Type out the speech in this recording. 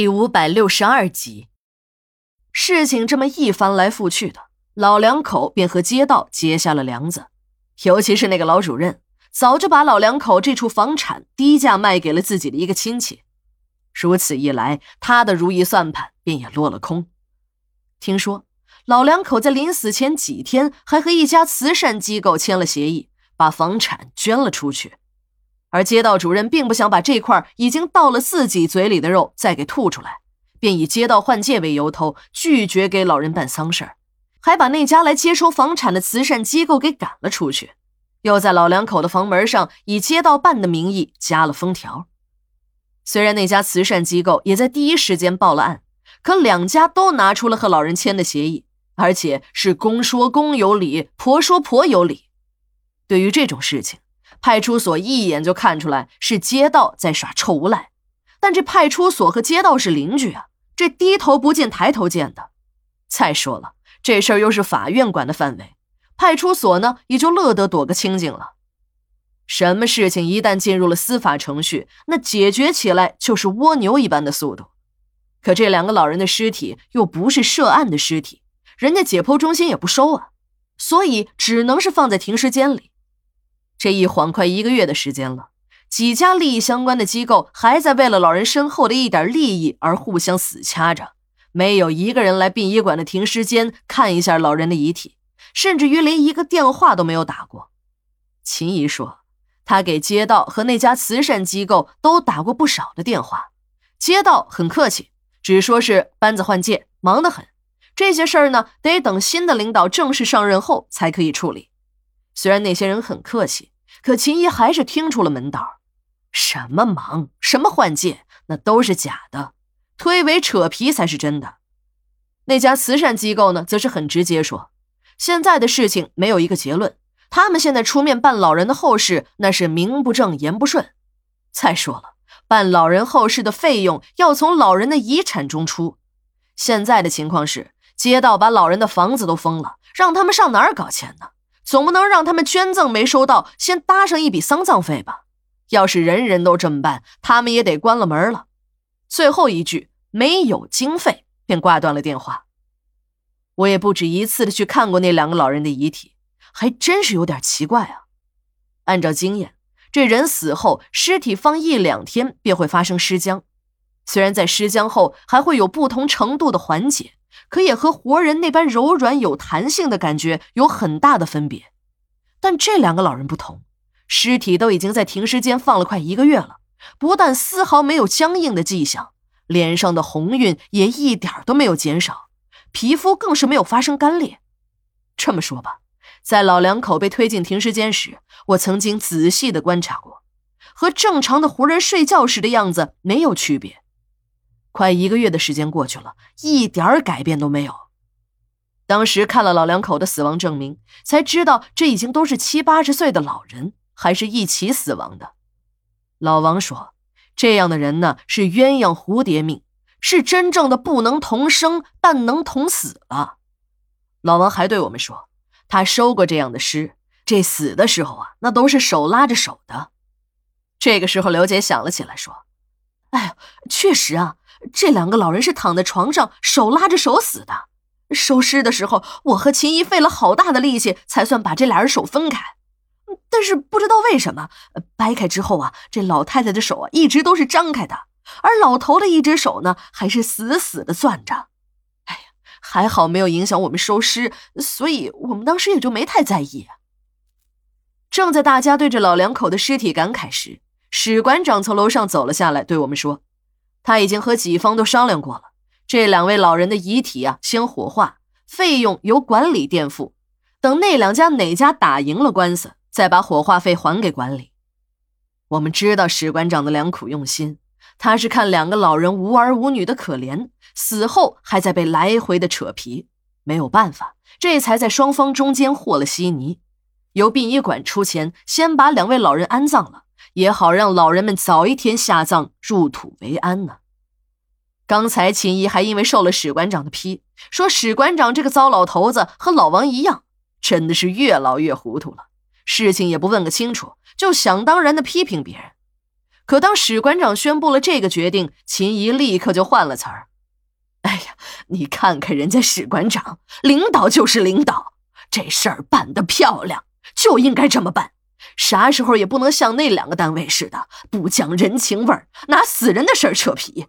第五百六十二集，事情这么一翻来覆去的，老两口便和街道结下了梁子。尤其是那个老主任，早就把老两口这处房产低价卖给了自己的一个亲戚。如此一来，他的如意算盘便也落了空。听说老两口在临死前几天还和一家慈善机构签了协议，把房产捐了出去。而街道主任并不想把这块已经到了自己嘴里的肉再给吐出来，便以街道换届为由头，拒绝给老人办丧事还把那家来接收房产的慈善机构给赶了出去，又在老两口的房门上以街道办的名义加了封条。虽然那家慈善机构也在第一时间报了案，可两家都拿出了和老人签的协议，而且是公说公有理，婆说婆有理。对于这种事情，派出所一眼就看出来是街道在耍臭无赖，但这派出所和街道是邻居啊，这低头不见抬头见的。再说了，这事儿又是法院管的范围，派出所呢也就乐得躲个清净了。什么事情一旦进入了司法程序，那解决起来就是蜗牛一般的速度。可这两个老人的尸体又不是涉案的尸体，人家解剖中心也不收啊，所以只能是放在停尸间里。这一晃快一个月的时间了，几家利益相关的机构还在为了老人身后的一点利益而互相死掐着，没有一个人来殡仪馆的停尸间看一下老人的遗体，甚至于连一个电话都没有打过。秦姨说，她给街道和那家慈善机构都打过不少的电话，街道很客气，只说是班子换届，忙得很，这些事儿呢得等新的领导正式上任后才可以处理。虽然那些人很客气。可秦姨还是听出了门道，什么忙，什么换届，那都是假的，推诿扯皮才是真的。那家慈善机构呢，则是很直接说，现在的事情没有一个结论，他们现在出面办老人的后事，那是名不正言不顺。再说了，办老人后事的费用要从老人的遗产中出，现在的情况是，街道把老人的房子都封了，让他们上哪儿搞钱呢？总不能让他们捐赠没收到，先搭上一笔丧葬费吧？要是人人都这么办，他们也得关了门了。最后一句没有经费，便挂断了电话。我也不止一次的去看过那两个老人的遗体，还真是有点奇怪啊。按照经验，这人死后尸体放一两天便会发生尸僵，虽然在尸僵后还会有不同程度的缓解。可也和活人那般柔软有弹性的感觉有很大的分别，但这两个老人不同，尸体都已经在停尸间放了快一个月了，不但丝毫没有僵硬的迹象，脸上的红晕也一点都没有减少，皮肤更是没有发生干裂。这么说吧，在老两口被推进停尸间时，我曾经仔细的观察过，和正常的活人睡觉时的样子没有区别。快一个月的时间过去了，一点改变都没有。当时看了老两口的死亡证明，才知道这已经都是七八十岁的老人，还是一起死亡的。老王说：“这样的人呢，是鸳鸯蝴蝶命，是真正的不能同生，但能同死了。”老王还对我们说：“他收过这样的尸，这死的时候啊，那都是手拉着手的。”这个时候，刘姐想了起来，说：“哎呀，确实啊。”这两个老人是躺在床上，手拉着手死的。收尸的时候，我和秦姨费了好大的力气，才算把这俩人手分开。但是不知道为什么，掰开之后啊，这老太太的手啊一直都是张开的，而老头的一只手呢还是死死的攥着。哎呀，还好没有影响我们收尸，所以我们当时也就没太在意。正在大家对着老两口的尸体感慨时，史馆长从楼上走了下来，对我们说。他已经和几方都商量过了，这两位老人的遗体啊，先火化，费用由管理垫付。等那两家哪家打赢了官司，再把火化费还给管理。我们知道史馆长的良苦用心，他是看两个老人无儿无女的可怜，死后还在被来回的扯皮，没有办法，这才在双方中间和了稀泥，由殡仪馆出钱，先把两位老人安葬了。也好让老人们早一天下葬入土为安呢。刚才秦姨还因为受了史馆长的批，说史馆长这个糟老头子和老王一样，真的是越老越糊涂了，事情也不问个清楚，就想当然的批评别人。可当史馆长宣布了这个决定，秦怡立刻就换了词儿：“哎呀，你看看人家史馆长，领导就是领导，这事儿办得漂亮，就应该这么办。啥时候也不能像那两个单位似的，不讲人情味儿，拿死人的事儿扯皮。”